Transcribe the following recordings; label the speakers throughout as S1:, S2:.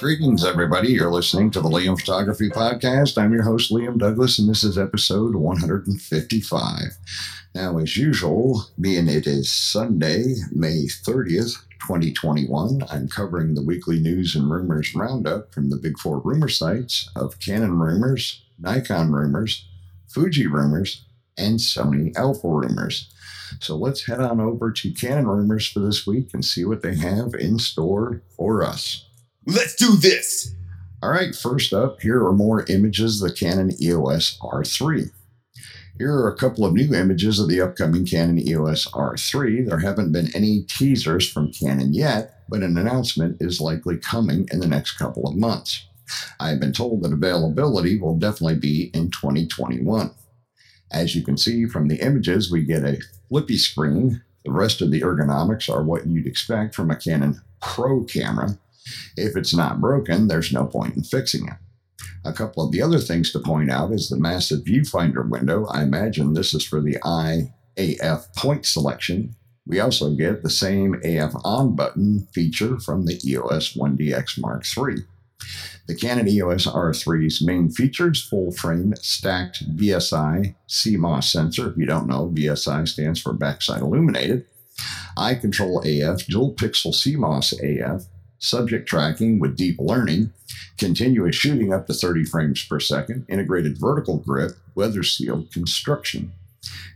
S1: Greetings, everybody. You're listening to the Liam Photography Podcast. I'm your host, Liam Douglas, and this is episode 155. Now, as usual, being it is Sunday, May 30th, 2021, I'm covering the weekly news and rumors roundup from the big four rumor sites of Canon rumors, Nikon rumors, Fuji rumors, and Sony Alpha rumors. So let's head on over to Canon rumors for this week and see what they have in store for us.
S2: Let's do this.
S1: All right, first up, here are more images of the Canon EOS R3. Here are a couple of new images of the upcoming Canon EOS R3. There haven't been any teasers from Canon yet, but an announcement is likely coming in the next couple of months. I've been told that availability will definitely be in 2021. As you can see from the images, we get a flippy screen. The rest of the ergonomics are what you'd expect from a Canon Pro camera. If it's not broken, there's no point in fixing it. A couple of the other things to point out is the massive viewfinder window. I imagine this is for the IAF point selection. We also get the same AF on button feature from the EOS 1DX Mark III. The Canon EOS R3's main features full frame stacked BSI CMOS sensor. If you don't know, BSI stands for backside illuminated. Eye control AF, dual pixel CMOS AF, subject tracking with deep learning, continuous shooting up to 30 frames per second, integrated vertical grip, weather sealed construction.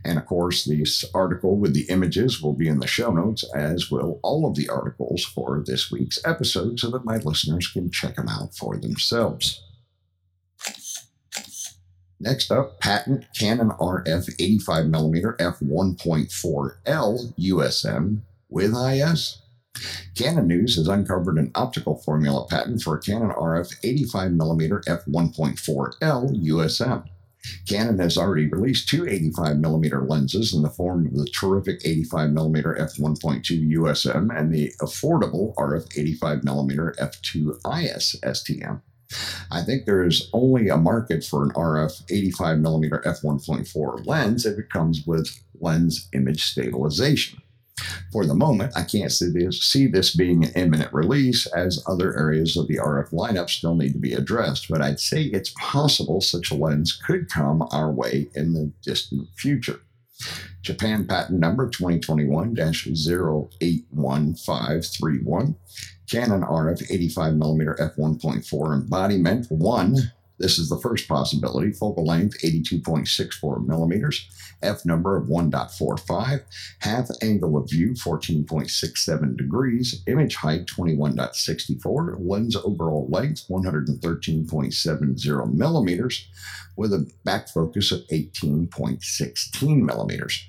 S1: And of course, this article with the images will be in the show notes, as will all of the articles for this week's episode, so that my listeners can check them out for themselves. Next up, patent Canon RF 85mm f1.4L USM with IS. Canon News has uncovered an optical formula patent for a Canon RF 85mm f1.4L USM. Canon has already released two 85mm lenses in the form of the terrific 85mm f1.2 USM and the affordable RF 85mm f2IS STM. I think there is only a market for an RF 85mm f1.4 lens if it comes with lens image stabilization. For the moment, I can't see this, see this being an imminent release as other areas of the RF lineup still need to be addressed, but I'd say it's possible such a lens could come our way in the distant future. Japan patent number 2021 081531, Canon RF 85mm f1.4 embodiment 1 this is the first possibility. Focal length 82.64 millimeters, f number of 1.45, half angle of view 14.67 degrees, image height 21.64, lens overall length 113.70 millimeters, with a back focus of 18.16 millimeters.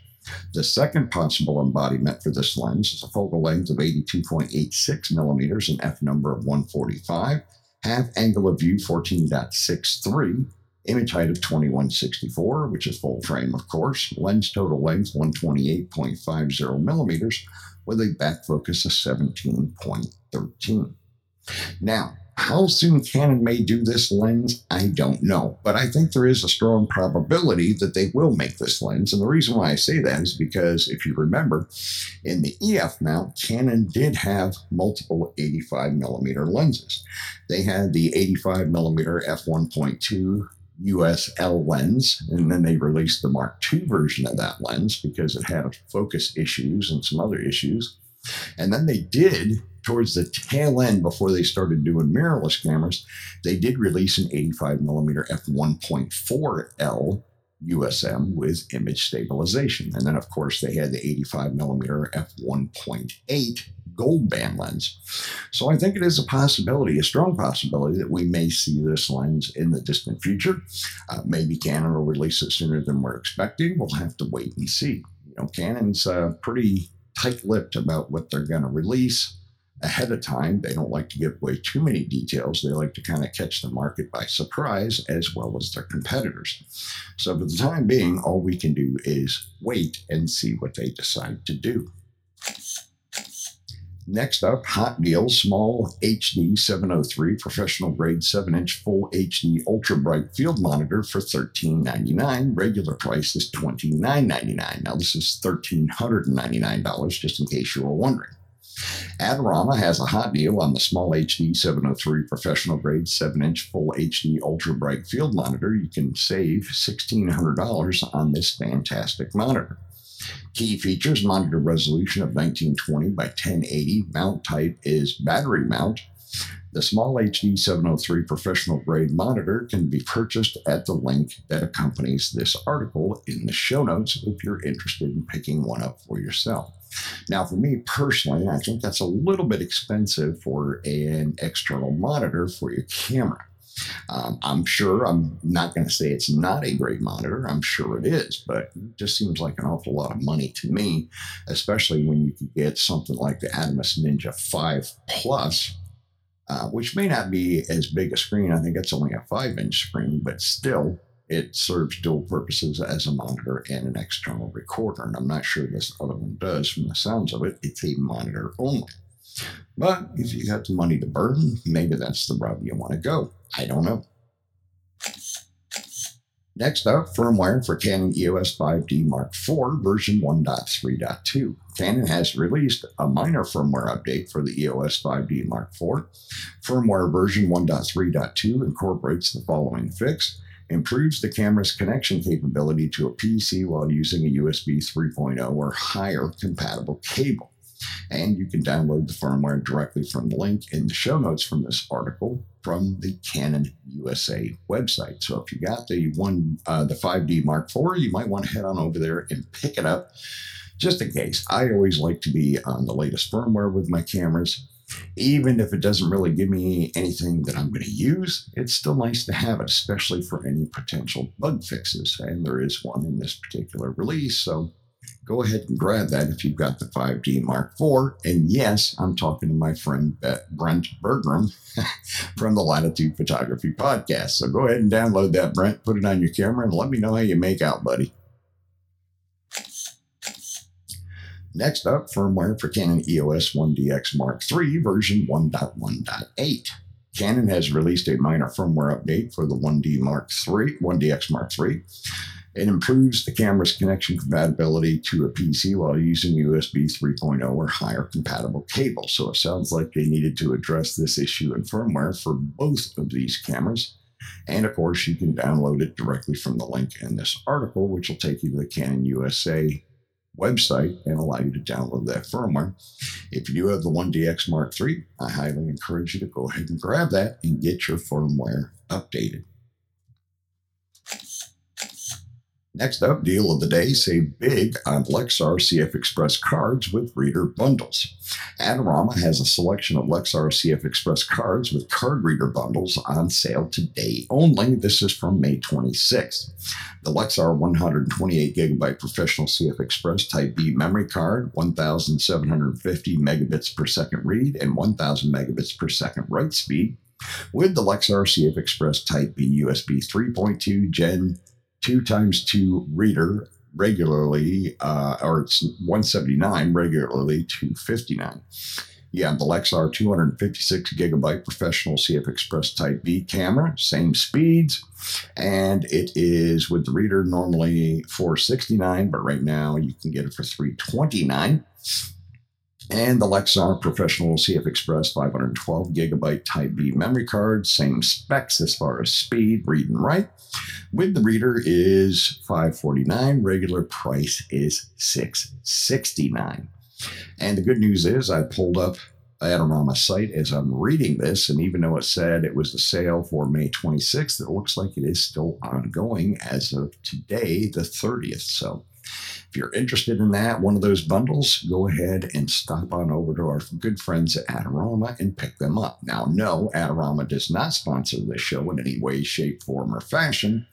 S1: The second possible embodiment for this lens is a focal length of 82.86 millimeters and f number of 145 half angle of view 14.63, image height of 2164, which is full frame, of course, lens total length 128.50 millimeters, with a back focus of 17.13. Now, how soon Canon may do this lens, I don't know. But I think there is a strong probability that they will make this lens. And the reason why I say that is because if you remember, in the EF mount, Canon did have multiple 85 millimeter lenses. They had the 85 millimeter f1.2 USL lens, and then they released the Mark II version of that lens because it had focus issues and some other issues. And then they did towards the tail end before they started doing mirrorless cameras, they did release an 85 millimeter f1.4L USM with image stabilization. And then, of course, they had the 85 millimeter f1.8 gold band lens. So I think it is a possibility, a strong possibility, that we may see this lens in the distant future. Uh, maybe Canon will release it sooner than we're expecting. We'll have to wait and see. You know, Canon's uh, pretty tight lipped about what they're going to release ahead of time. They don't like to give away too many details. They like to kind of catch the market by surprise as well as their competitors. So, for the time being, all we can do is wait and see what they decide to do. Next up, Hot Deal Small HD 703 Professional Grade 7 inch Full HD Ultra Bright Field Monitor for $13.99. Regular price is $29.99. Now, this is $1,399, just in case you were wondering. Adorama has a hot deal on the small HD 703 professional grade 7 inch full HD ultra bright field monitor. You can save $1,600 on this fantastic monitor. Key features monitor resolution of 1920 by 1080. Mount type is battery mount. The small HD 703 professional grade monitor can be purchased at the link that accompanies this article in the show notes if you're interested in picking one up for yourself. Now, for me personally, I think that's a little bit expensive for an external monitor for your camera. Um, I'm sure I'm not going to say it's not a great monitor. I'm sure it is, but it just seems like an awful lot of money to me, especially when you could get something like the Atomos Ninja 5 Plus, uh, which may not be as big a screen. I think it's only a 5 inch screen, but still, it serves dual purposes as a monitor and an external recorder. And I'm not sure this other one does from the sounds of it. It's a monitor only. But if you got the money to burn, maybe that's the route you want to go. I don't know. Next up, firmware for Canon EOS 5D Mark IV version 1.3.2. Canon has released a minor firmware update for the EOS 5D Mark IV. Firmware version 1.3.2 incorporates the following fix improves the camera's connection capability to a PC while using a USB 3.0 or higher compatible cable. And you can download the firmware directly from the link in the show notes from this article from the Canon USA website. So if you got the one, uh, the 5D Mark IV, you might want to head on over there and pick it up just in case. I always like to be on the latest firmware with my cameras. Even if it doesn't really give me anything that I'm going to use, it's still nice to have it, especially for any potential bug fixes. And there is one in this particular release. So go ahead and grab that if you've got the 5D Mark IV. And yes, I'm talking to my friend Brent Bergram from the Latitude Photography Podcast. So go ahead and download that, Brent, put it on your camera, and let me know how you make out, buddy. Next up, firmware for Canon EOS 1DX Mark III version 1.1.8. Canon has released a minor firmware update for the 1D Mark III, 1DX Mark III. It improves the camera's connection compatibility to a PC while using USB 3.0 or higher compatible cable. So it sounds like they needed to address this issue in firmware for both of these cameras. And of course, you can download it directly from the link in this article, which will take you to the Canon USA website and allow you to download that firmware. If you do have the 1DX Mark III, I highly encourage you to go ahead and grab that and get your firmware updated. Next up, deal of the day, save big on Lexar CF Express cards with reader bundles. Adorama has a selection of Lexar CF Express cards with card reader bundles on sale today only. This is from May 26th. The Lexar 128 gigabyte professional CF Express Type B memory card, 1,750 megabits per second read and 1,000 megabits per second write speed, with the Lexar CF Express Type B USB 3.2 Gen two times two reader regularly, uh, or it's 179 regularly, 259. You have the Lexar 256 gigabyte professional CF Express Type B camera, same speeds, and it is with the reader normally 469, but right now you can get it for 329 and the Lexar Professional CF Express 512 gigabyte Type B memory card, same specs as far as speed, read and write. With the reader is 549, regular price is 669. And the good news is I pulled up Adorama site as I'm reading this, and even though it said it was the sale for May 26th, it looks like it is still ongoing as of today, the 30th. So if you're interested in that, one of those bundles, go ahead and stop on over to our good friends at Adorama and pick them up. Now, no, Adorama does not sponsor this show in any way, shape, form, or fashion,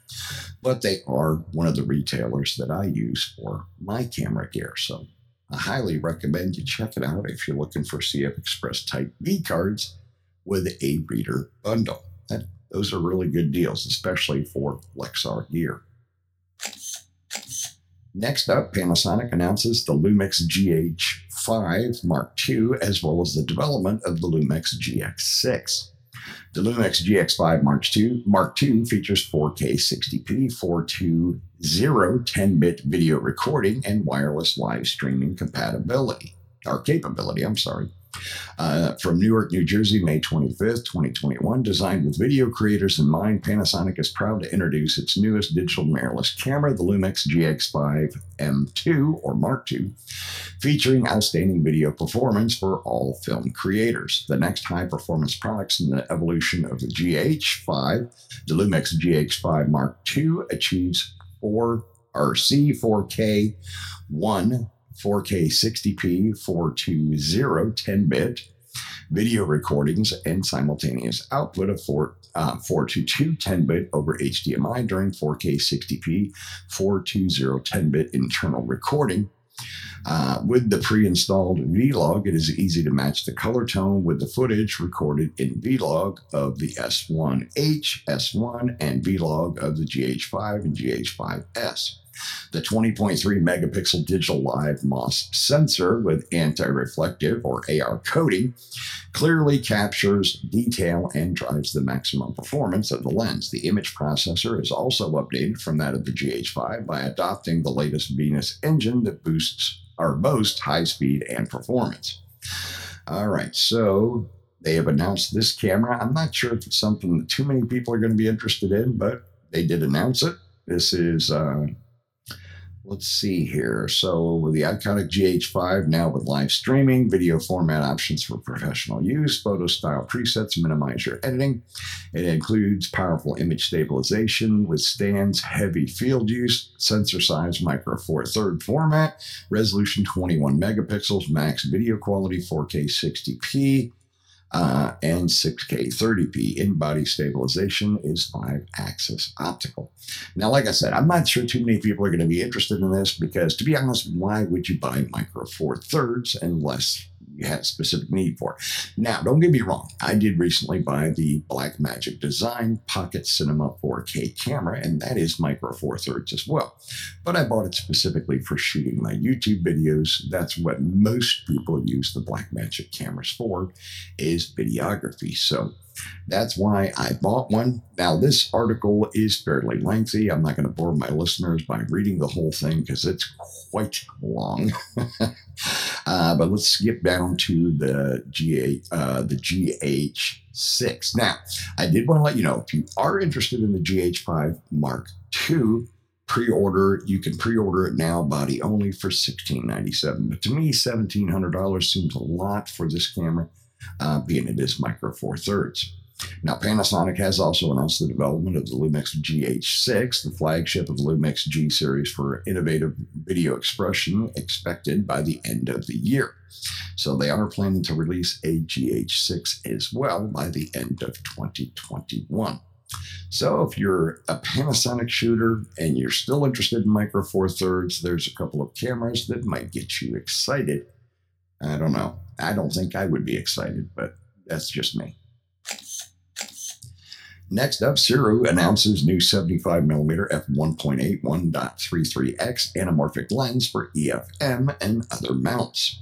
S1: but they are one of the retailers that I use for my camera gear. So I highly recommend you check it out if you're looking for CF Express Type B cards with a reader bundle. That, those are really good deals, especially for Lexar gear. Next up, Panasonic announces the Lumix GH5 Mark II, as well as the development of the Lumix GH6. The Lumix GH5 Mark II, Mark II features 4K 60p, 420 10-bit video recording, and wireless live streaming compatibility, or capability, I'm sorry. Uh, from Newark, New Jersey, May 25th, 2021. Designed with video creators in mind, Panasonic is proud to introduce its newest digital mirrorless camera, the Lumix GH5 M2 or Mark II, featuring outstanding video performance for all film creators. The next high performance products in the evolution of the GH5, the Lumix GH5 Mark II achieves 4 or C4K 1 4K 60p 420 10 bit video recordings and simultaneous output of 4, uh, 422 10 bit over HDMI during 4K 60p 420 10 bit internal recording. Uh, with the pre installed Vlog, it is easy to match the color tone with the footage recorded in Vlog of the S1H, S1, and Vlog of the GH5 and GH5S. The 20.3 megapixel digital live MOS sensor with anti reflective or AR coating clearly captures detail and drives the maximum performance of the lens. The image processor is also updated from that of the GH5 by adopting the latest Venus engine that boosts or boasts high speed and performance. All right, so they have announced this camera. I'm not sure if it's something that too many people are going to be interested in, but they did announce it. This is uh, let's see here. So with the iconic GH5 now with live streaming, video format options for professional use, photo style presets minimize your editing. It includes powerful image stabilization, withstands heavy field use, sensor size micro four third format, resolution 21 megapixels, max video quality 4K 60p. Uh, and 6K 30p. In body stabilization is five axis optical. Now, like I said, I'm not sure too many people are going to be interested in this because, to be honest, why would you buy Micro Four Thirds unless a specific need for. Now, don't get me wrong. I did recently buy the Blackmagic Design Pocket Cinema 4K camera, and that is Micro Four Thirds as well. But I bought it specifically for shooting my YouTube videos. That's what most people use the Blackmagic cameras for, is videography. So that's why I bought one. Now, this article is fairly lengthy. I'm not going to bore my listeners by reading the whole thing because it's quite long. uh, but let's skip down to the GA, uh, the GH6. Now, I did want to let you know if you are interested in the GH5 Mark II, pre-order you can pre-order it now body only for 1697 but to me $1700 seems a lot for this camera uh, being it is micro four thirds. Now, Panasonic has also announced the development of the Lumix GH6, the flagship of the Lumix G series for innovative video expression, expected by the end of the year. So they are planning to release a GH6 as well by the end of 2021. So if you're a Panasonic shooter and you're still interested in Micro Four Thirds, there's a couple of cameras that might get you excited. I don't know. I don't think I would be excited, but that's just me. Next up, Sirui announces new 75mm f1.8 1.33x anamorphic lens for EFM and other mounts.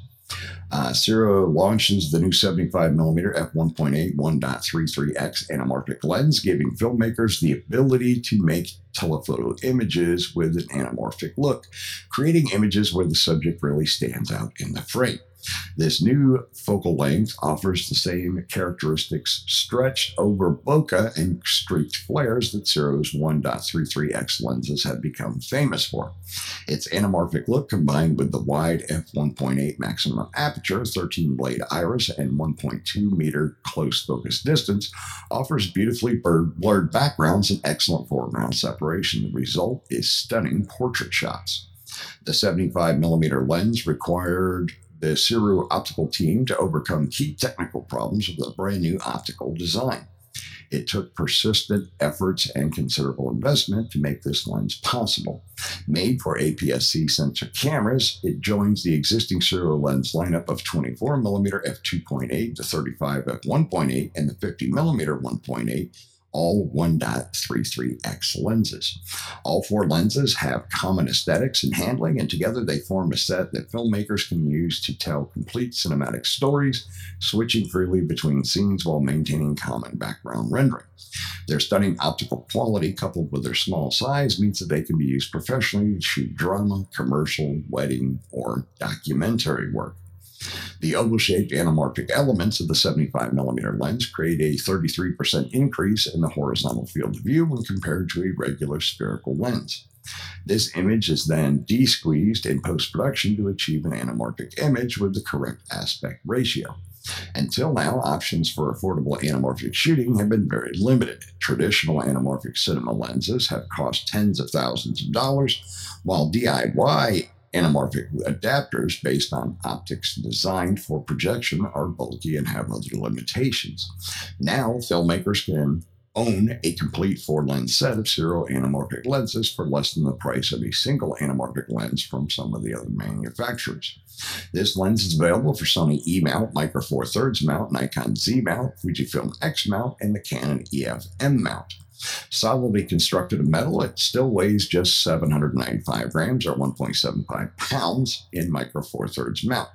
S1: Uh, Sirui launches the new 75mm f1.8 1.33x anamorphic lens, giving filmmakers the ability to make telephoto images with an anamorphic look, creating images where the subject really stands out in the frame. This new focal length offers the same characteristics stretched over bokeh and streaked flares that Sirui 1.33x lenses have become famous for. Its anamorphic look combined with the wide f1.8 maximum aperture, 13 blade iris, and 1.2 meter close focus distance offers beautifully blurred backgrounds and excellent foreground separation. The result is stunning portrait shots. The 75 millimeter lens required the Sirui optical team to overcome key technical problems with a brand new optical design. It took persistent efforts and considerable investment to make this lens possible. Made for APS-C sensor cameras, it joins the existing Sirui lens lineup of 24mm f2.8, the 35 f1.8, and the 50mm 1.8 all 1.33x lenses. All four lenses have common aesthetics and handling, and together they form a set that filmmakers can use to tell complete cinematic stories, switching freely between scenes while maintaining common background rendering. Their stunning optical quality, coupled with their small size, means that they can be used professionally to shoot drama, commercial, wedding, or documentary work. The oval shaped anamorphic elements of the 75 millimeter lens create a 33% increase in the horizontal field of view when compared to a regular spherical lens. This image is then de-squeezed in post-production to achieve an anamorphic image with the correct aspect ratio. Until now, options for affordable anamorphic shooting have been very limited. Traditional anamorphic cinema lenses have cost tens of thousands of dollars, while DIY Anamorphic adapters based on optics designed for projection are bulky and have other limitations. Now, filmmakers can own a complete four lens set of Sirui anamorphic lenses for less than the price of a single anamorphic lens from some of the other manufacturers. This lens is available for Sony E mount, Micro Four Thirds mount, Nikon Z mount, Fujifilm X mount, and the Canon EF M mount. Solidly constructed of metal, it still weighs just 795 grams or 1.75 pounds in micro four thirds mount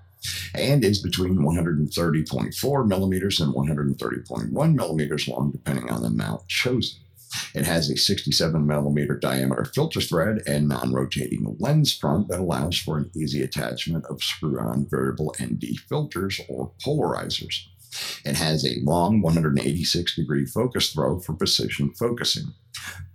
S1: and is between 130.4 millimeters and 130.1 millimeters long, depending on the mount chosen. It has a 67 millimeter diameter filter thread and non rotating lens front that allows for an easy attachment of screw on variable ND filters or polarizers. It has a long 186 degree focus throw for precision focusing.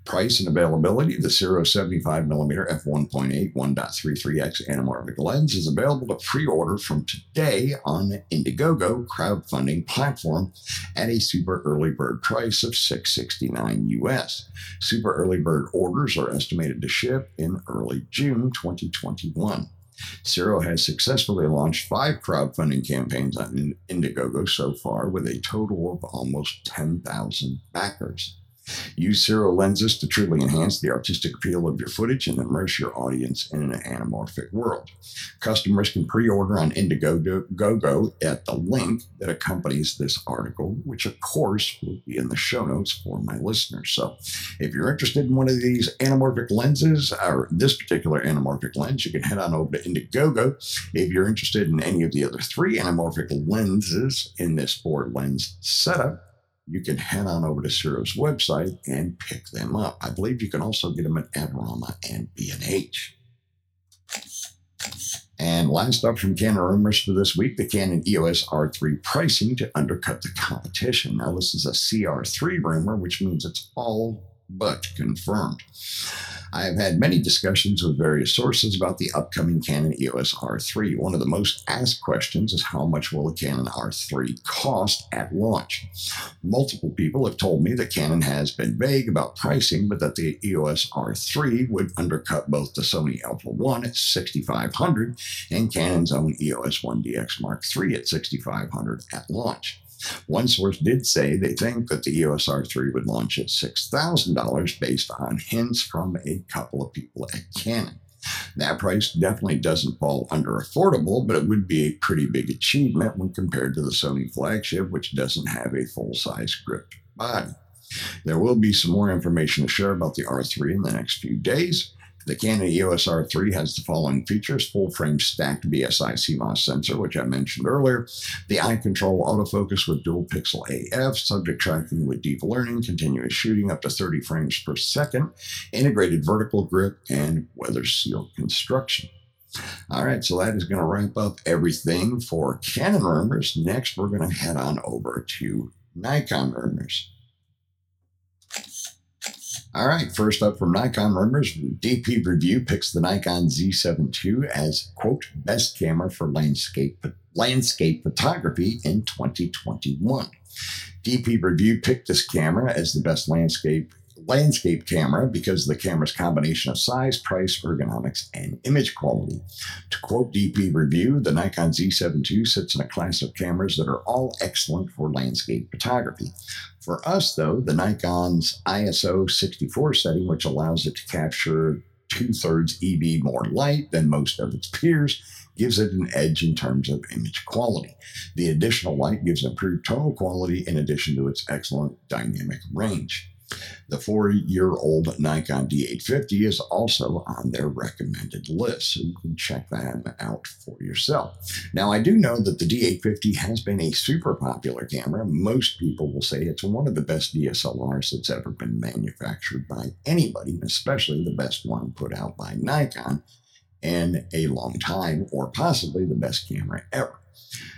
S1: Price and availability the Sirui 75mm f1.8 1.33x anamorphic lens is available to pre order from today on Indiegogo crowdfunding platform at a super early bird price of 669 US. Super early bird orders are estimated to ship in early June 2021. Sirui has successfully launched five crowdfunding campaigns on Indiegogo so far with a total of almost 10,000 backers. Use Sirui lenses to truly enhance the artistic appeal of your footage and immerse your audience in an anamorphic world. Customers can pre order on Indiegogo at the link that accompanies this article, which of course will be in the show notes for my listeners. So if you're interested in one of these anamorphic lenses, or this particular anamorphic lens, you can head on over to Indiegogo. If you're interested in any of the other three anamorphic lenses in this four lens setup, you can head on over to Sirui's website and pick them up. I believe you can also get them at Adorama and B&H. And last up from Canon rumors for this week, the Canon EOS R3 pricing to undercut the competition. Now, this is a CR3 rumor, which means it's all but confirmed. I have had many discussions with various sources about the upcoming Canon EOS R3. One of the most asked questions is how much will a Canon R3 cost at launch? Multiple people have told me that Canon has been vague about pricing, but that the EOS R3 would undercut both the Sony Alpha 1 at 6500 and Canon's own EOS 1DX Mark III at 6500 at launch. One source did say they think that the EOS R3 would launch at $6,000 based on hints from a couple of people at Canon. That price definitely doesn't fall under affordable, but it would be a pretty big achievement when compared to the Sony flagship, which doesn't have a full size gripped body. There will be some more information to share about the R3 in the next few days. The Canon EOS R3 has the following features full frame stacked BSI CMOS sensor, which I mentioned earlier, the eye control autofocus with dual pixel AF, subject tracking with deep learning, continuous shooting up to 30 frames per second, integrated vertical grip, and weather seal construction. All right, so that is going to wrap up everything for Canon rumors. Next, we're going to head on over to Nikon rumors. All right, first up from Nikon Rumors, DP Review picks the Nikon Z7 II as, quote, best camera for landscape, landscape photography in 2021. DP Review picked this camera as the best landscape landscape camera because of the camera's combination of size, price, ergonomics, and image quality. To quote DP Review, the Nikon Z7 II sits in a class of cameras that are all excellent for landscape photography. For us, though, the Nikon's ISO 64 setting, which allows it to capture two thirds EV more light than most of its peers, gives it an edge in terms of image quality. The additional light gives improved total quality in addition to its excellent dynamic range. The four year old Nikon D850 is also on their recommended list, so you can check that out for yourself. Now, I do know that the D850 has been a super popular camera. Most people will say it's one of the best DSLRs that's ever been manufactured by anybody, especially the best one put out by Nikon in a long time, or possibly the best camera ever.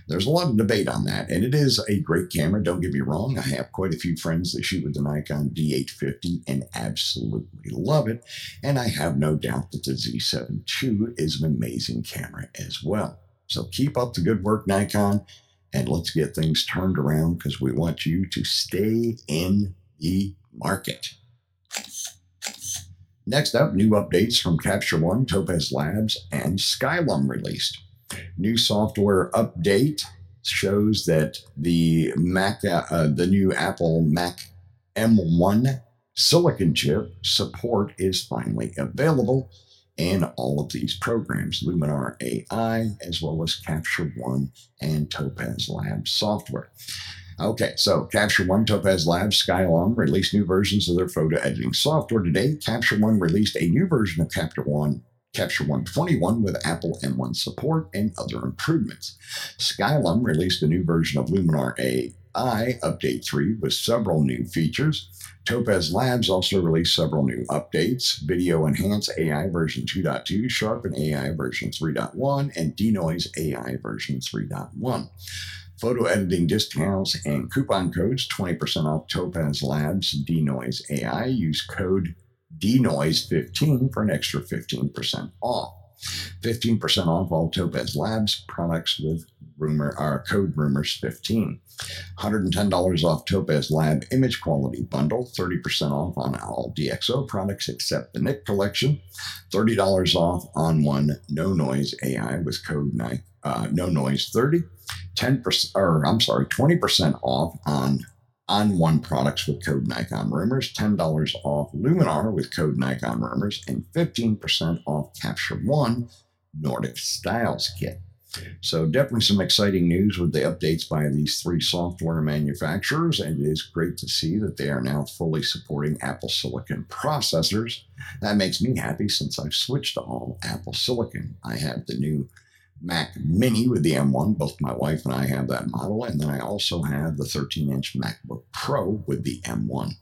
S1: There's a lot of debate on that, and it is a great camera. Don't get me wrong. I have quite a few friends that shoot with the Nikon D850 and absolutely love it. And I have no doubt that the Z7 II is an amazing camera as well. So keep up the good work, Nikon, and let's get things turned around because we want you to stay in the market. Next up, new updates from Capture One, Topaz Labs, and Skylum released. New software update shows that the Mac, uh, the new Apple Mac M1 silicon chip support is finally available in all of these programs Luminar AI, as well as Capture One and Topaz Labs software. Okay, so Capture One, Topaz Labs, Skylum released new versions of their photo editing software today. Capture One released a new version of Capture One Capture 121 with Apple M1 support and other improvements. Skylum released a new version of Luminar AI Update 3 with several new features. Topaz Labs also released several new updates Video Enhance AI version 2.2, Sharpen AI version 3.1, and Denoise AI version 3.1 photo editing discounts and coupon codes 20% off Topaz Labs Denoise AI. Use code DNoise15 for an extra 15% off. 15% off all Topaz Labs products with rumor our code rumors 15 $110 off topaz lab image quality bundle 30% off on all dxo products except the Nik Collection $30 off on one no noise ai with code uh, no noise 30 10% or i'm sorry 20% off on on one products with code Nikon Rumors, $10 off Luminar with code Nikon Rumors, and 15% off Capture One Nordic Styles Kit. So, definitely some exciting news with the updates by these three software manufacturers, and it is great to see that they are now fully supporting Apple Silicon processors. That makes me happy since I've switched to all Apple Silicon. I have the new Mac Mini with the M1. Both my wife and I have that model. And then I also have the 13 inch MacBook Pro with the M1.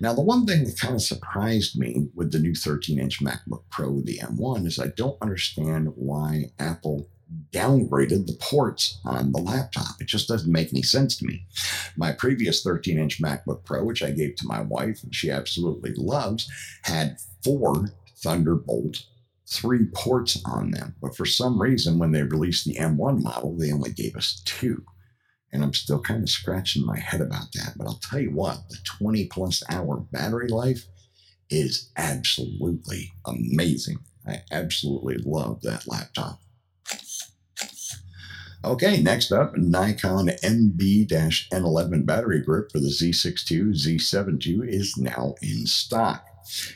S1: Now, the one thing that kind of surprised me with the new 13 inch MacBook Pro with the M1 is I don't understand why Apple downgraded the ports on the laptop. It just doesn't make any sense to me. My previous 13 inch MacBook Pro, which I gave to my wife and she absolutely loves, had four Thunderbolt three ports on them. But for some reason, when they released the M1 model, they only gave us two. And I'm still kind of scratching my head about that. But I'll tell you what, the 20 plus hour battery life is absolutely amazing. I absolutely love that laptop. Okay, next up, Nikon MB-N11 battery grip for the Z62, Z72 is now in stock.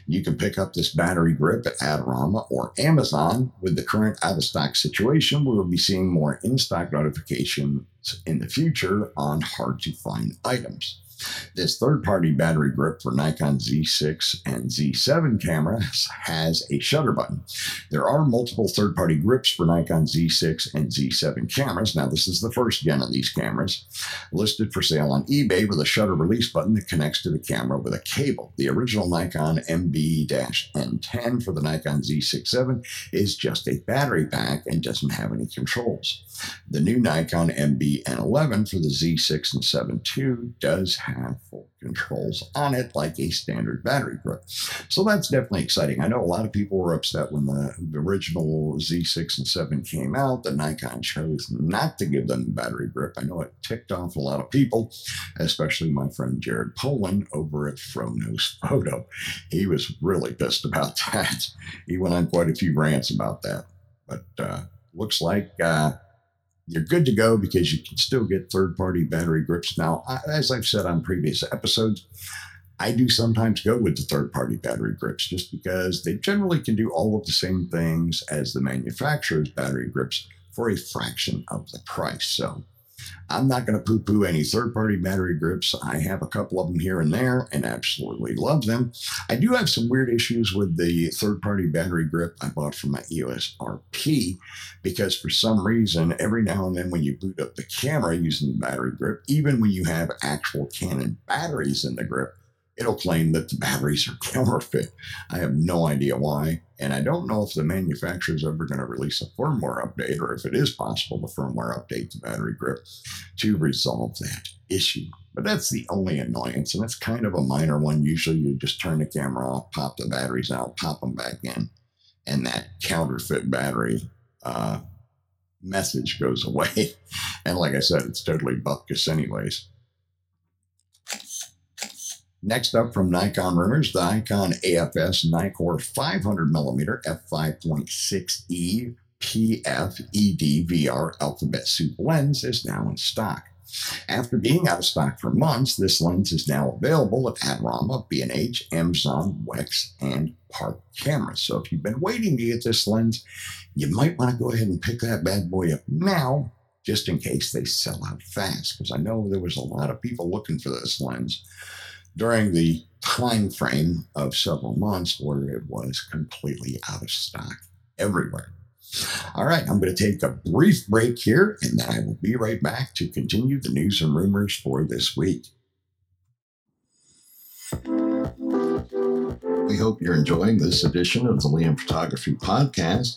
S1: You can pick up this battery grip at Adorama or Amazon. With the current out of stock situation, we will be seeing more in stock notifications in the future on hard to find items. This third party battery grip for Nikon Z6 and Z7 cameras has a shutter button. There are multiple third party grips for Nikon Z6 and Z7 cameras. Now, this is the first gen of these cameras, listed for sale on eBay with a shutter release button that connects to the camera with a cable. The original Nikon MB N10 for the Nikon Z67 is just a battery pack and doesn't have any controls. The new Nikon MB N11 for the Z6 and 7 II does have full controls on it like a standard battery grip. So that's definitely exciting. I know a lot of people were upset when the, the original Z6 and 7 came out that Nikon chose not to give them the battery grip. I know it ticked off a lot of people, especially my friend Jared Polin over at FroKnowsPhoto. He was really pissed about that. He went on quite a few rants about that. But uh, looks like uh, you're good to go because you can still get third party battery grips. Now, as I've said on previous episodes, I do sometimes go with the third party battery grips just because they generally can do all of the same things as the manufacturer's battery grips for a fraction of the price. So I'm not going to poo poo any third party battery grips. I have a couple of them here and there and absolutely love them. I do have some weird issues with the third party battery grip I bought from my EOS RP because for some reason, every now and then when you boot up the camera using the battery grip, even when you have actual Canon batteries in the grip, it'll claim that the batteries are counterfeit. I have no idea why. And I don't know if the manufacturer is ever going to release a firmware update or if it is possible to firmware update the battery grip to resolve that issue. But that's the only annoyance, and it's kind of a minor one. Usually you just turn the camera off, pop the batteries out, pop them back in, and that counterfeit battery uh, message goes away. and like I said, it's totally bupkis anyways. Next up from Nikon Rumors, the Nikon AFS Nikkor 500mm f5.6e PF ED VR alphabet soup lens is now in stock. After being out of stock for months, this lens is now available at Adorama, B&H, Amazon, Wex, and Park Cameras. So if you've been waiting to get this lens, you might want to go ahead and pick that bad boy up now, just in case they sell out fast. Because I know there was a lot of people looking for this lens during the time frame of several months where it was completely out of stock everywhere. All right, I'm going to take a brief break here and then I will be right back to continue the news and rumors for this week. We hope you're enjoying this edition of the Liam Photography Podcast.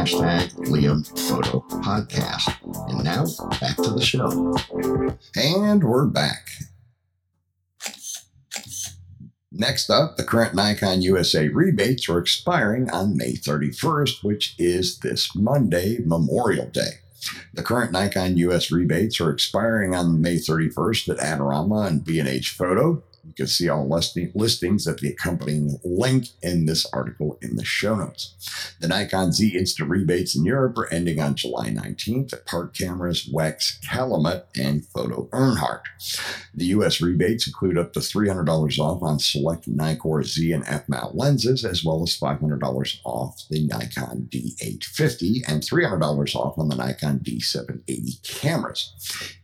S1: hashtag Liam Photo Podcast. And now back to the show. And we're back. Next up, the current Nikon USA rebates are expiring on May 31st, which is this Monday, Memorial Day. The current Nikon US rebates are expiring on May 31st at Adorama and B&H Photo. You can see all listing, listings at the accompanying link in this article in the show notes. The Nikon Z Instant rebates in Europe are ending on July 19th at Park Cameras, Wex, Calumet, and Foto Erhardt. The U.S. rebates include up to $300 off on select Nikkor Z and F mount lenses, as well as $500 off the Nikon D850 and $300 off on the Nikon D780 cameras.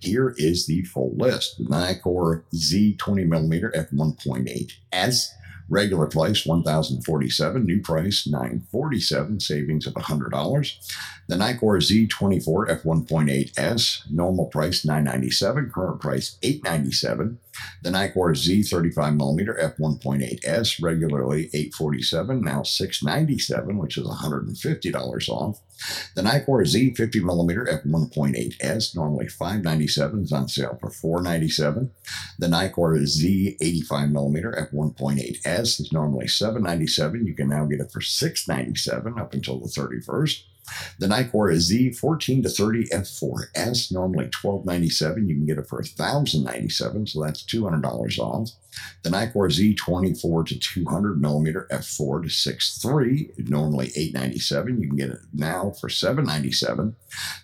S1: Here is the full list. The Nikkor Z 20mm f1.8 s Regular price 1047 new price 947 savings of $100. The Nikkor Z24 f1.8s, normal price 997 current price 897 The Nikkor Z35 millimeter f1.8s, regularly 847 now 697 which is $150 off. The Nikkor Z50 millimeter f1.8s, normally 597 is on sale for 497 The Nikkor Z85 millimeter f1.8s is normally 797. You can now get it for 697 up until the 31st. The Nikkor Z14 to 30 F4S, normally 1297. You can get it for 1,097, so that's $200 off. The Nikkor Z24 to 200 millimeter f4 to 6.3, normally 897. You can get it now for 797.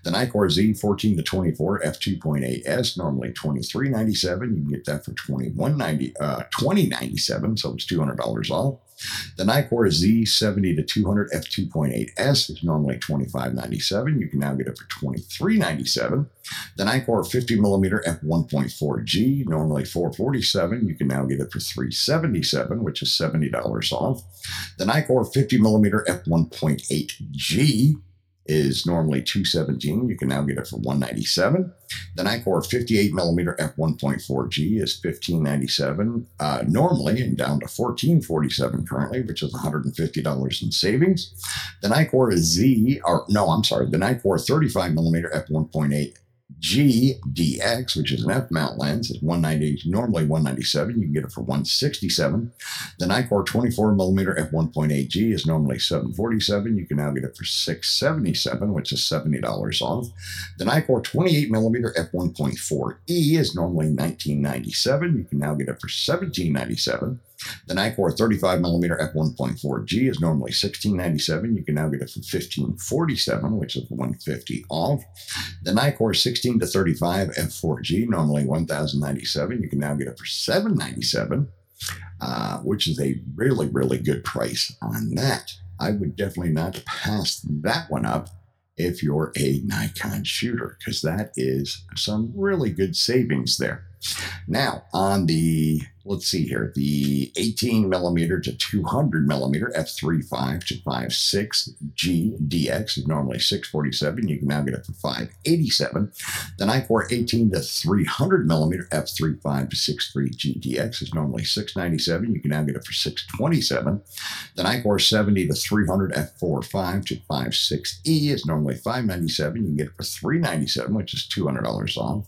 S1: The Nikkor Z14 to 24 f2.8s, normally 2397. You can get that for $21.90, uh, $20.97, so it's $200 off. The Nikkor Z70 to 200 f2.8s is normally $25.97. You can now get it for $23.97. The Nikkor 50 millimeter f1.4G, normally 447. You can now get it for 377, which is $70 off. The Nikkor 50 millimeter f1.8G is normally 217. You can now get it for 197. The Nikkor 58 millimeter f1.4G is 1597 uh, normally and down to 1447 currently, which is $150 in savings. The Nikkor Z, or no, I'm sorry, the Nikkor 35 millimeter f1.8 GDX, which is an F mount lens, is 190, normally 197. You can get it for 167. The Nikkor 24 millimeter f1.8G is normally 747. You can now get it for 677, which is $70 off. The Nikkor 28 millimeter f1.4E is normally 1997. You can now get it for 1797. The Nikkor 35mm f1.4G is normally 1697. You can now get it for 1547, which is 150 off. The Nikkor 16 to 35 f4G, normally 1,097. You can now get it for 797, uh, which is a really, really good price on that. I would definitely not pass that one up if you're a Nikon shooter, because that is some really good savings there. Now, on the let's see here, the 18 millimeter to 200 millimeter f3.5 to 5.6 G DX is normally 647. You can now get it for 587. The Nikkor 18 to 300 millimeter f3.5 to 6.3 G DX is normally 697. You can now get it for 627. The Nikkor 70 to 300 f4.5 to 5.6 E is normally 597. You can get it for 397, which is $200 off.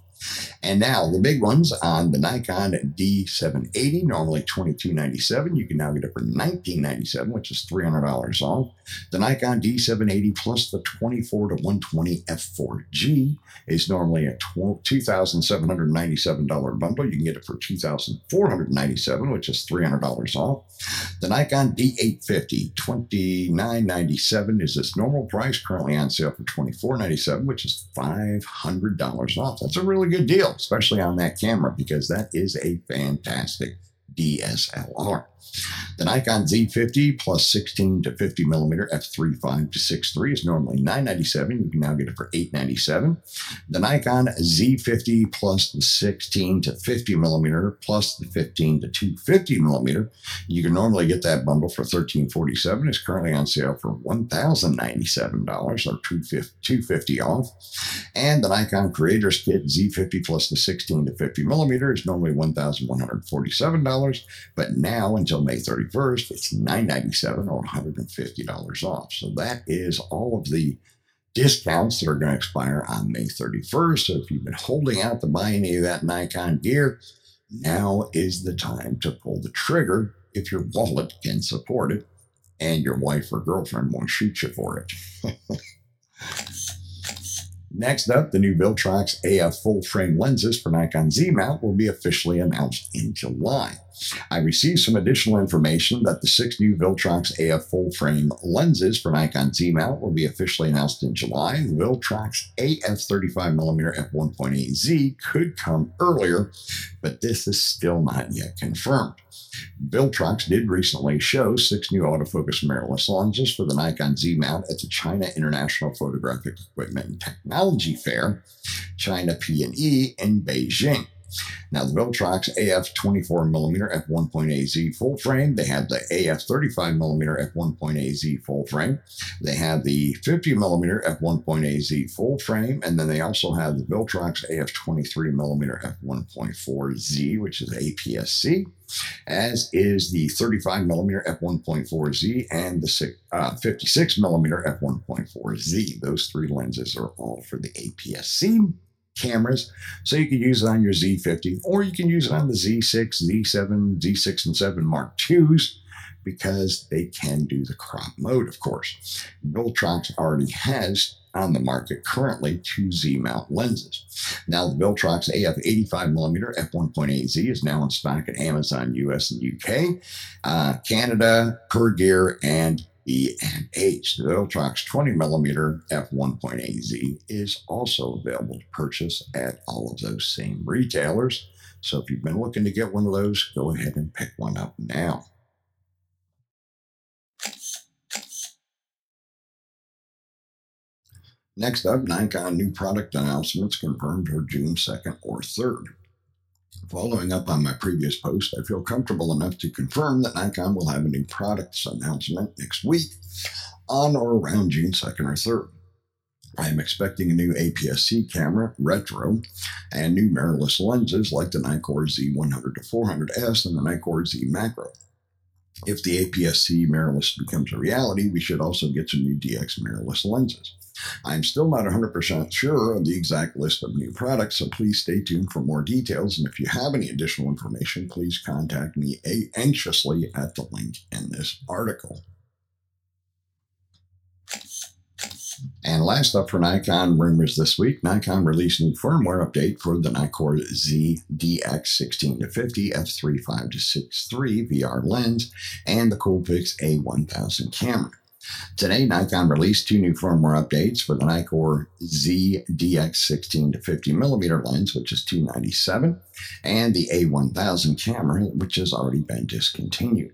S1: And now the big ones on the Nikon D780, normally 2297. You can now get it for 1997, which is $300 off. The Nikon D780 plus the 24 to 120 f4G is normally a $2,797 bundle. You can get it for 2,497, which is $300 off. The Nikon D850 $2997 is its normal price, currently on sale for 2497, which is $500 off. That's a really good deal, especially on that camera, because that is a fantastic DSLR. The Nikon Z50 plus 16 to 50 millimeter f3.5 to 6.3 is normally 997. You can now get it for 897. The Nikon Z50 plus the 16 to 50 millimeter plus the 15 to 250 millimeter. You can normally get that bundle for 1347. It's currently on sale for $1,097 or 250 off. And the Nikon Creators Kit Z50 plus the 16 to 50 millimeter is normally $1,147, but now until May 31st, it's 997 or $150 off. So that is all of the discounts that are going to expire on May 31st. So if you've been holding out to buy any of that Nikon gear, now is the time to pull the trigger if your wallet can support it and your wife or girlfriend won't shoot you for it. Next up, the new Viltrox AF full frame lenses for Nikon Z mount will be officially announced in July. I received some additional information that the six new Viltrox AF full frame lenses for Nikon Z mount will be officially announced in July. The Viltrox AF 35mm f1.8Z could come earlier, but this is still not yet confirmed. Viltrox did recently show six new autofocus mirrorless lenses for the Nikon Z mount at the China International Photographic Equipment and Technology Fair, China P&E in Beijing. Now, the Viltrox AF 24mm f1.8Z full frame, they have the AF 35mm f1.8Z full frame, they have the 50mm f1.8Z full frame, and then they also have the Viltrox AF 23mm f1.4Z, which is APS-C, as is the 35mm f1.4Z and the uh, 56mm f1.4Z. Those three lenses are all for the APS-C cameras. So you can use it on your Z50 or you can use it on the Z6, Z7, Z6 and 7 Mark IIs because they can do the crop mode, of course. Viltrox already has on the market currently two Z mount lenses. Now, the Viltrox AF 85mm f1.8Z is now in stock at Amazon US and UK, uh, Canada, Pergear, and E and H. The Viltrox 20 millimeter f1.8Z is also available to purchase at all of those same retailers. So if you've been looking to get one of those, go ahead and pick one up now. Next up, Nikon new product announcements confirmed for June 2nd or 3rd. Following up on my previous post, I feel comfortable enough to confirm that Nikon will have a new products announcement next week on or around June 2nd or 3rd. I am expecting a new APS-C camera, retro, and new mirrorless lenses like the Nikkor Z100 to 400S and the Nikkor Z Macro. If the APS-C mirrorless becomes a reality, we should also get some new DX mirrorless lenses. I'm still not 100% sure of the exact list of new products, so please stay tuned for more details. And if you have any additional information, please contact me anxiously at the link in this article. And last up for Nikon rumors this week, Nikon released new firmware update for the Nikkor Z DX16 to 50 f3.5 to 6.3 VR lens and the Coolpix A1000 camera. Today, Nikon released two new firmware updates for the Nikkor Z DX16 to 50 millimeter lens, which is 297, and the A1000 camera, which has already been discontinued.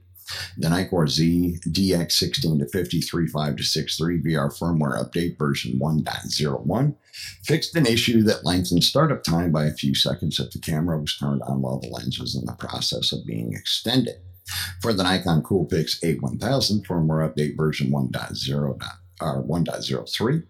S1: The Nikkor Z DX16 to 53.5 to 6.3 VR firmware update version 1.01 fixed an issue that lengthened startup time by a few seconds if the camera was turned on while the lens was in the process of being extended. For the Nikon Coolpix A1000 firmware update version 1.0 or 1.03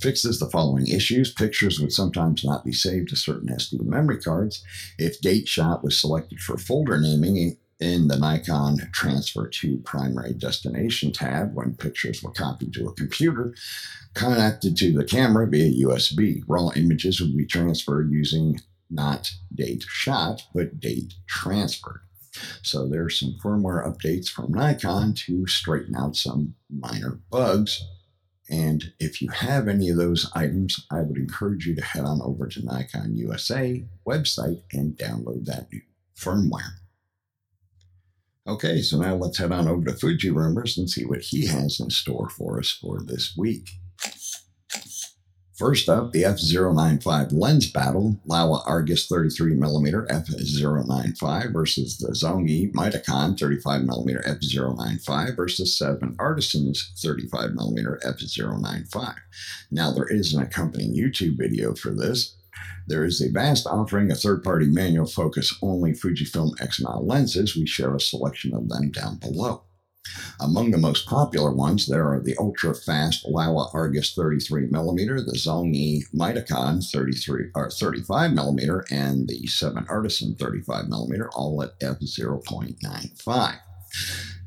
S1: fixes the following issues. Pictures would sometimes not be saved to certain SD memory cards. If date shot was selected for folder naming, in the Nikon Transfer to Primary Destination tab when pictures were copied to a computer connected to the camera via USB. Raw images would be transferred using not date shot, but date transferred. So there's some firmware updates from Nikon to straighten out some minor bugs. And if you have any of those items, I would encourage you to head on over to Nikon USA website and download that new firmware. Okay, so now let's head on over to Fuji Rumors and see what he has in store for us for this week. First up, the F095 lens battle, Laowa Argus 33mm f095 versus the Zhongyi Mitacon 35mm f095 versus 7 Artisans 35mm f095. Now, there is an accompanying YouTube video for this, there is a vast offering of third party manual focus only Fujifilm X-Mount lenses. We share a selection of them down below. Among the most popular ones, there are the ultra fast Laowa Argus 33mm, the Zhongyi Mitacon 33 or 35mm, and the 7 Artisan 35mm, all at f0.95.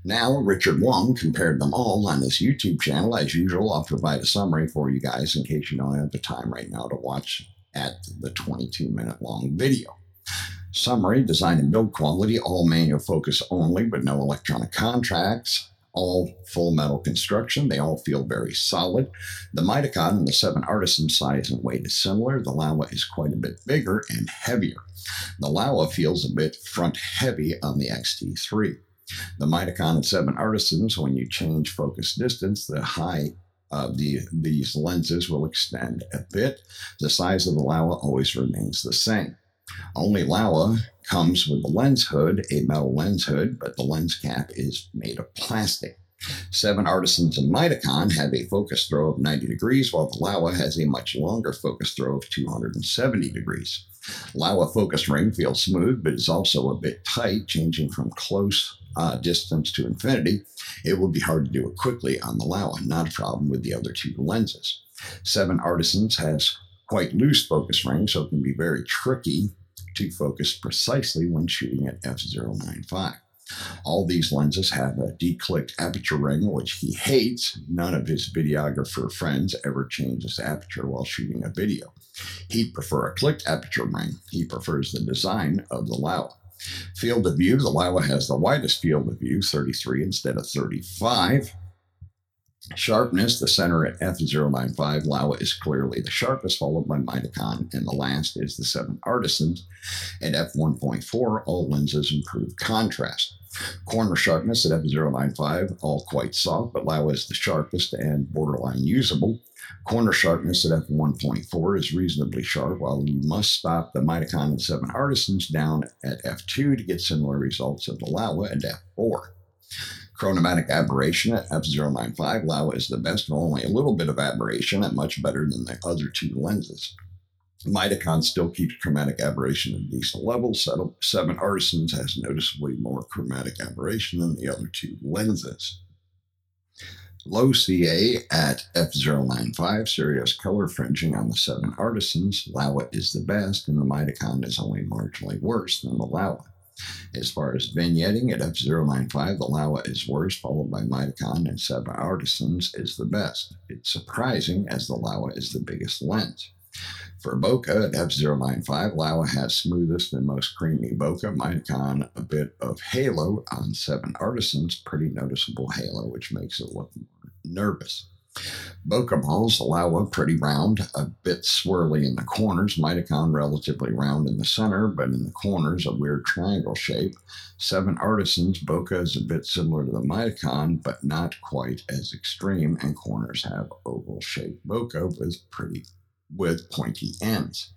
S1: Now, Richard Wong compared them all on his YouTube channel. As usual, I'll provide a summary for you guys in case you don't have the time right now to watch at the 22 minute long video. Summary design and build quality, all manual focus only, but no electronic contracts. All full metal construction. They all feel very solid. The Mitacon and the 7 Artisan size and weight is similar. The Laowa is quite a bit bigger and heavier. The Laowa feels a bit front heavy on the XT3. The Mitacon and 7 Artisans, when you change focus distance, the high uh, the, these lenses will extend a bit. The size of the Laowa always remains the same. Only Laowa comes with a lens hood, a metal lens hood, but the lens cap is made of plastic. Seven Artisans and Mitacon have a focus throw of 90 degrees, while the Laowa has a much longer focus throw of 270 degrees. Laowa focus ring feels smooth, but is also a bit tight, changing from close uh, distance to infinity, it would be hard to do it quickly on the Laowa, not a problem with the other two lenses. Seven Artisans has quite loose focus ring, so it can be very tricky to focus precisely when shooting at f095. All these lenses have a declicked aperture ring, which he hates. None of his videographer friends ever changes aperture while shooting a video. He'd prefer a clicked aperture ring. He prefers the design of the Laowa. Field of view, the Laowa has the widest field of view, 33 instead of 35. Sharpness, the center at f095, Laowa is clearly the sharpest, followed by Mitacon, and the last is the 7 Artisans. At f1.4, all lenses improve contrast. Corner sharpness at f095, all quite soft, but Laowa is the sharpest and borderline usable. Corner sharpness at f1.4 is reasonably sharp, while you must stop the and 7 Artisans down at f2 to get similar results of the Laowa at f4. Chromatic aberration at f095, Laowa is the best with only a little bit of aberration and much better than the other two lenses. Mitacon still keeps chromatic aberration at decent levels. Seven Artisans has noticeably more chromatic aberration than the other two lenses. LoCA at F095, serious color fringing on the 7 Artisans. Laowa is the best, and the Mitacon is only marginally worse than the Laowa. As far as vignetting at f095, the Laowa is worst, followed by Mitacon, and Seven Artisans is the best. It's surprising as the Laowa is the biggest lens. For bokeh at f095, Laowa has smoothest and most creamy bokeh. Mitacon, a bit of halo on 7 Artisans, pretty noticeable halo, which makes it look more nervous. Bokeh balls allow a pretty round, a bit swirly in the corners, Mitacon relatively round in the center, but in the corners a weird triangle shape. Seven Artisans, bokeh is a bit similar to the Mitacon, but not quite as extreme, and corners have oval shaped bokeh with pretty with pointy ends.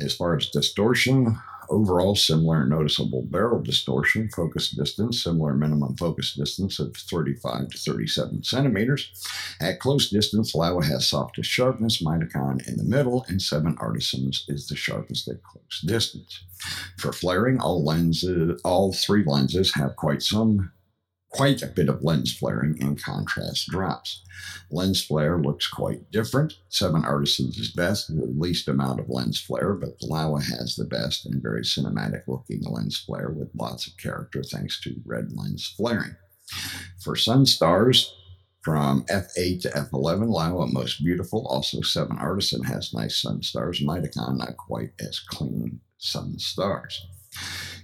S1: As far as distortion, overall similar noticeable barrel distortion, focus distance, similar minimum focus distance of 35 to 37 centimeters. At close distance, Laowa has softest sharpness, Mitacon in the middle, and 7 Artisans is the sharpest at close distance. For flaring, all lenses, all three lenses have quite some quite a bit of lens flaring and contrast drops. Lens flare looks quite different. Seven Artisans is best, with the least amount of lens flare, but Laowa has the best and very cinematic looking lens flare with lots of character thanks to red lens flaring. For sun stars, from F8 to F11, Laowa most beautiful. Also, 7 Artisan has nice sun stars. Mitacon not quite as clean sun stars.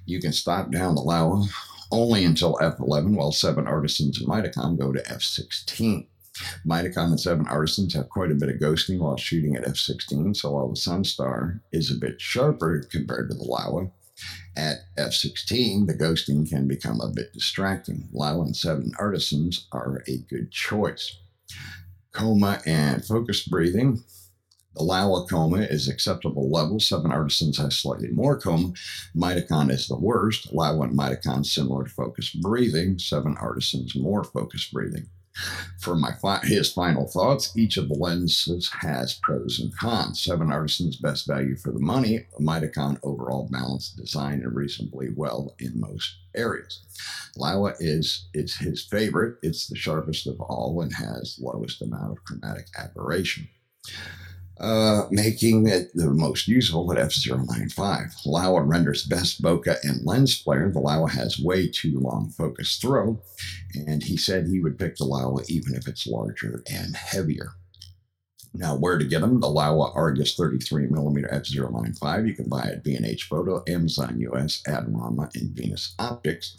S1: You can stop down the Laowa only until F11, while 7 Artisans and Mitacon go to F16. Mitacon and 7 Artisans have quite a bit of ghosting while shooting at F16, so while the Sunstar is a bit sharper compared to the Laowa, at F16, the ghosting can become a bit distracting. Laowa and 7 Artisans are a good choice. Coma and focused breathing the Laowa coma is acceptable level. Seven artisans has slightly more coma. Mitacon is the worst. Laowa and Mitacon similar to focused breathing. Seven artisans more focused breathing. For my fi- his final thoughts, each of the lenses has pros and cons. Seven Artisans best value for the money. Mitacon overall balanced design and reasonably well in most areas. Laowa is is his favorite. It's the sharpest of all and has lowest amount of chromatic aberration uh, making it the most useful at f095. Laowa renders best bokeh and lens flare. The Laowa has way too long focus throw, and he said he would pick the Laowa even if it's larger and heavier. Now, where to get them? The Laowa Argus 33mm f095. You can buy at B&H Photo, Amazon US, Adorama, and Venus Optics.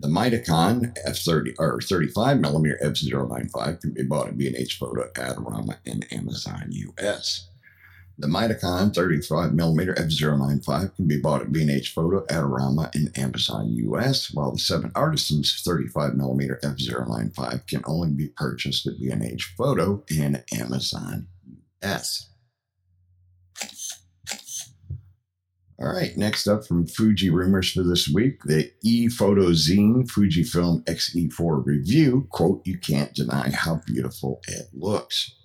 S1: The Mitacon F30 or 35 millimeter F095 can be bought at B&H Photo, Adorama, and Amazon US. The Mitacon 35 millimeter F095 can be bought at B&H Photo, Adorama, and Amazon US, while the 7 Artisans 35 millimeter F095 can only be purchased at B&H Photo and Amazon US. All right, next up from Fuji Rumors for this week, the ePhotozine Fujifilm XE4 review. Quote, you can't deny how beautiful it looks.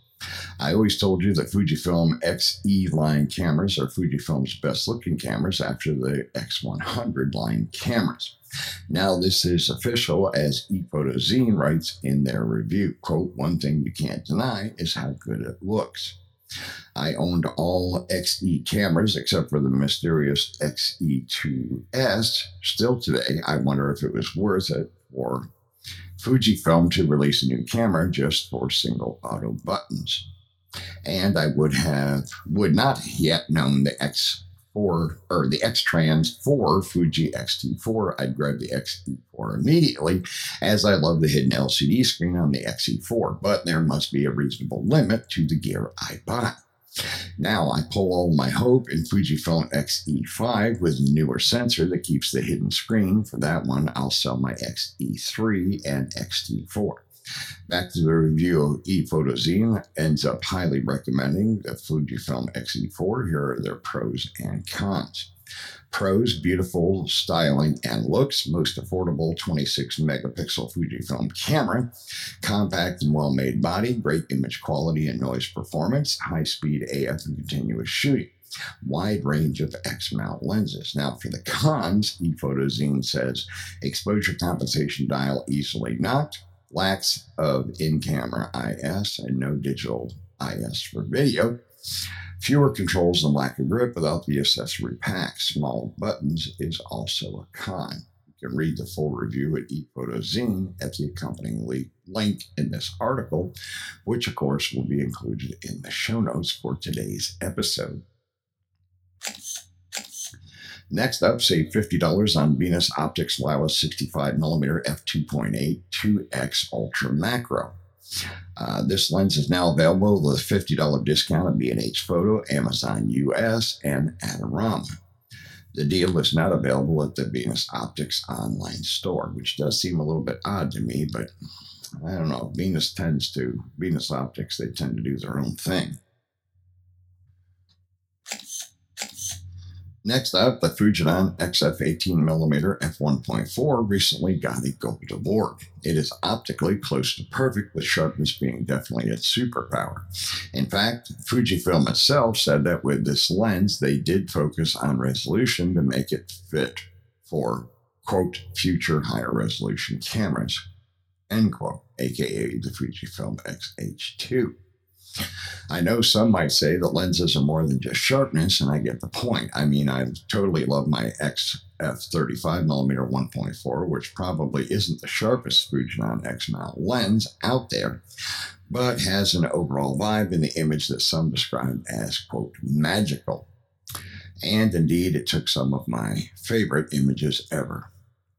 S1: I always told you that Fujifilm XE line cameras are Fujifilm's best looking cameras after the X100 line cameras. Now this is official as ePhotozine writes in their review. Quote, one thing you can't deny is how good it looks. I owned all XE cameras except for the mysterious XE2S. Still today, I wonder if it was worth it for Fujifilm to release a new camera just for single auto buttons. And I would have would not yet known the X4 or the X Trans 4 Fuji X-T4. I'd grab the XT4 immediately, as I love the hidden LCD screen on the XE4. But there must be a reasonable limit to the gear I buy. Now I pull all my hope in Fujifilm X-E5 with the newer sensor that keeps the hidden screen. For that one, I'll sell my X-E3 and X-T4. Back to the review of ePhotozine ends up highly recommending the Fujifilm X-E4. Here are their pros and cons. Pros, beautiful styling and looks, most affordable 26 megapixel Fujifilm camera, compact and well made body, great image quality and noise performance, high speed AF and continuous shooting. Wide range of X mount lenses. Now, for the cons, ePhotozine says exposure compensation dial easily knocked, lacks of in camera IS and no digital IS for video, Fewer controls and lack of grip without the accessory pack. Small buttons is also a con. You can read the full review at ePhotozine at the accompanying link in this article, which of course will be included in the show notes for today's episode. Next up, save $50 on Venus Optics Wireless 65mm f2.8 2x Ultra Macro. Uh, this lens is now available with a $50 discount at B&H Photo, Amazon US, and Adorama. The deal is not available at the Venus Optics online store, which does seem a little bit odd to me, but I don't know. Venus tends to, Venus Optics, they tend to do their own thing. Next up, the Fujinon XF 18mm f1.4 recently got a gold award. It is optically close to perfect, with sharpness being definitely its superpower. In fact, Fujifilm itself said that with this lens, they did focus on resolution to make it fit for, quote, future higher resolution cameras, end quote, aka the Fujifilm X-H2. I know some might say that lenses are more than just sharpness, and I get the point. I mean, I totally love my XF 35mm 1.4, which probably isn't the sharpest Fujinon X mount lens out there, but has an overall vibe in the image that some describe as, quote, magical. And indeed, it took some of my favorite images ever.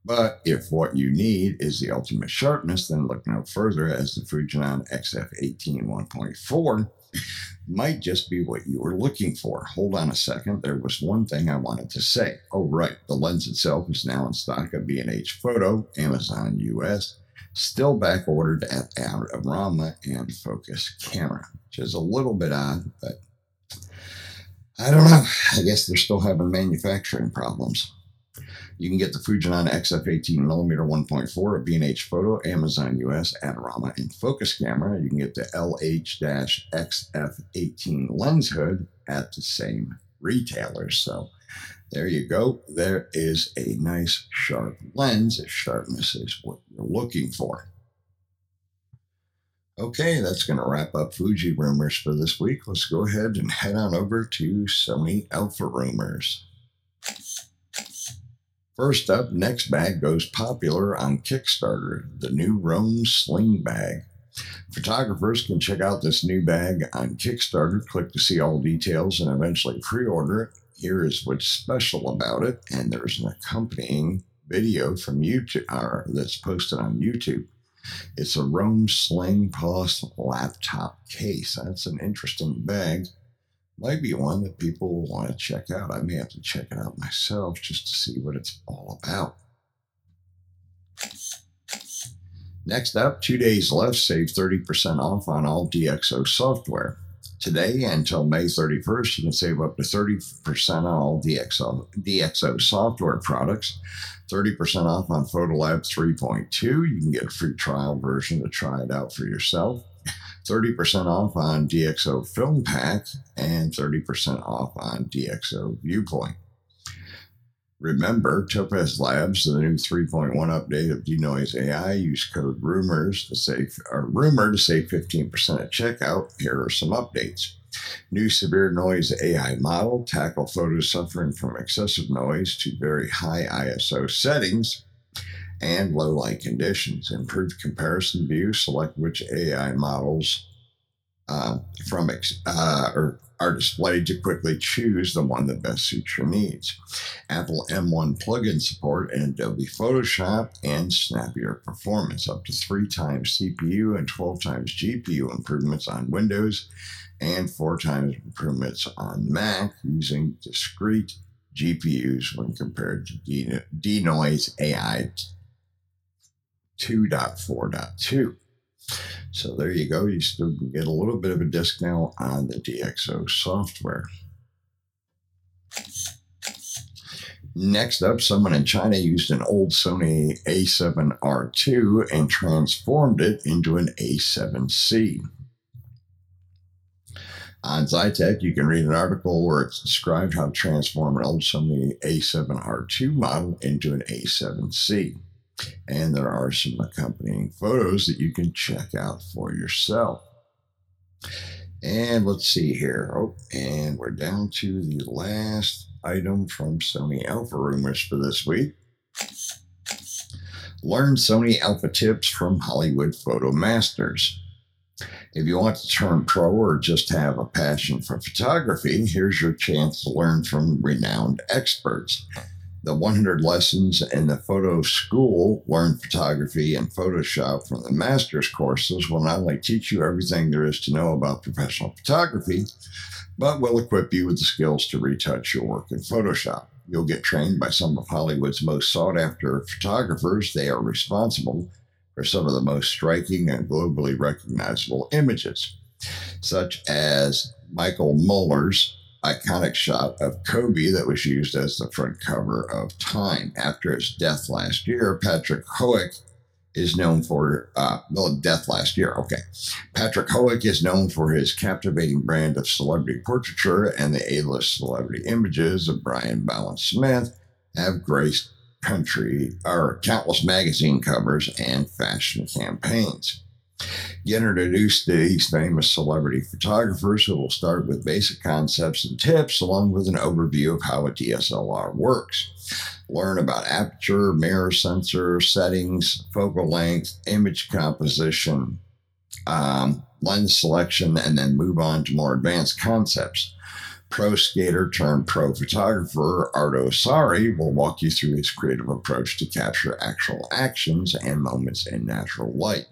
S1: But if what you need is the ultimate sharpness, then look no further as the Fujinon XF18 1.4 might just be what you were looking for. Hold on a second. There was one thing I wanted to say. Oh, right. The lens itself is now in stock at B&H Photo, Amazon US, still back ordered at Adorama and Focus Camera, which is a little bit odd, but I don't know. I guess they're still having manufacturing problems. You can get the Fujinon XF 18mm 1.4 at B&H Photo, Amazon US, Adorama, and Focus Camera. You can get the LH-XF18 lens hood at the same retailers. So there you go. There is a nice sharp lens sharpness is what you're looking for. Okay, that's going to wrap up Fuji rumors for this week. Let's go ahead and head on over to Sony Alpha rumors. First up, next bag goes popular on Kickstarter, the new Rome Sling Bag. Photographers can check out this new bag on Kickstarter, click to see all details, and eventually pre order it. Here is what's special about it, and there's an accompanying video from YouTube uh, that's posted on YouTube. It's a Rome Sling Plus laptop case. That's an interesting bag might be one that people will want to check out. I may have to check it out myself just to see what it's all about. Next up, two days left, save 30% off on all DxO software. Today until May 31st, you can save up to 30% on all DxO, DxO software products, 30% off on Photolab 3.2. You can get a free trial version to try it out for yourself. 30% off on DxO Film Pack, and 30% off on DxO Viewpoint. Remember, Topaz Labs, the new 3.1 update of Denoise AI, use code rumors to save or rumor to save 15% at checkout. Here are some updates. New severe noise AI model tackle photos suffering from excessive noise to very high ISO settings and low light conditions. Improved comparison view, select which AI models uh, from uh, or are displayed to quickly choose the one that best suits your needs. Apple M1 plugin support in Adobe Photoshop and snappier performance, up to three times CPU and 12 times GPU improvements on Windows, and four times improvements on Mac using discrete GPUs when compared to Denoise AI 2.4.2. So there you go. You still get a little bit of a discount on the DxO software. Next up, someone in China used an old Sony A7R2 and transformed it into an A7C. On Zytec, you can read an article where it's described how to transform an old Sony A7R2 model into an A7C. And there are some accompanying photos that you can check out for yourself. And let's see here. Oh, and we're down to the last item from Sony Alpha Rumors for this week. Learn Sony Alpha tips from Hollywood Photo Masters. If you want to turn pro or just have a passion for photography, here's your chance to learn from renowned experts. The 100 lessons in the photo school learn photography and Photoshop from the master's courses will not only teach you everything there is to know about professional photography, but will equip you with the skills to retouch your work in Photoshop. You'll get trained by some of Hollywood's most sought after photographers. They are responsible for some of the most striking and globally recognizable images, such as Michael Muller's iconic shot of Kobe that was used as the front cover of Time. After his death last year, Patrick Hoelck is known for, uh, well, death last year, okay. Patrick Hoelck is known for his captivating brand of celebrity portraiture, and the A-list celebrity images of Brian Bowen Smith have graced country or countless magazine covers and fashion campaigns. Get introduced to these famous celebrity photographers who will start with basic concepts and tips, along with an overview of how a DSLR works. Learn about aperture, mirror sensor settings, focal length, image composition, um, lens selection, and then move on to more advanced concepts. Pro skater turned pro photographer Ardo Sari will walk you through his creative approach to capture actual actions and moments in natural light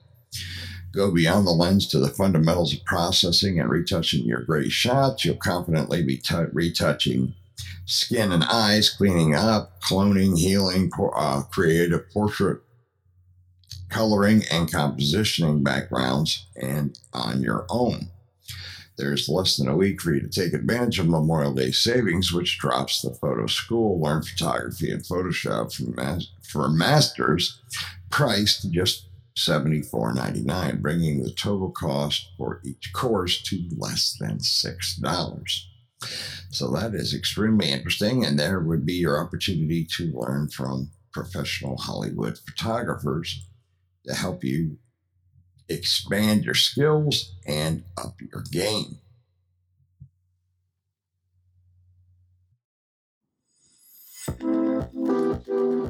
S1: go beyond the lens to the fundamentals of processing and retouching your great shots. You'll confidently be t- retouching skin and eyes, cleaning up, cloning, healing, uh, creative portrait coloring and compositioning backgrounds, and on your own. There's less than a week for you to take advantage of Memorial Day savings, which drops the photo school, learn photography and Photoshop for, mas- for masters, priced just $74.99, bringing the total cost for each course to less than $6. So that is extremely interesting, and there would be your opportunity to learn from professional Hollywood photographers to help you expand your skills and up your game.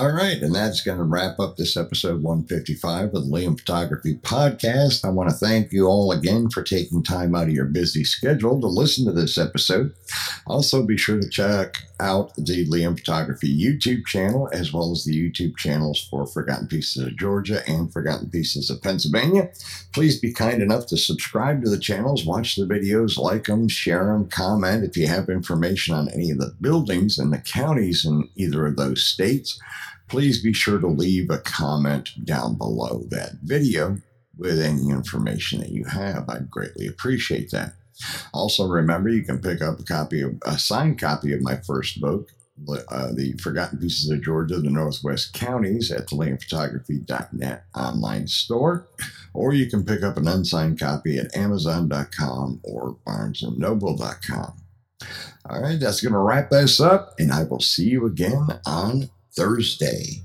S1: All right, and that's going to wrap up this episode 155 of the Liam Photography Podcast. I want to thank you all again for taking time out of your busy schedule to listen to this episode. Also, be sure to check out the Liam Photography YouTube channel as well as the YouTube channels for Forgotten Pieces of Georgia and Forgotten Pieces of Pennsylvania. Please be kind enough to subscribe to the channels, watch the videos, like them, share them, comment if you have information on any of the buildings and the counties in either of those states please be sure to leave a comment down below that video with any information that you have. I'd greatly appreciate that. Also, remember you can pick up a copy of a signed copy of my first book, uh, The Forgotten Pieces of Georgia, the Northwest Counties, at the liamphotography.net online store, or you can pick up an unsigned copy at Amazon.com or BarnesandNoble.com. All right, that's going to wrap this up, and I will see you again on Thursday.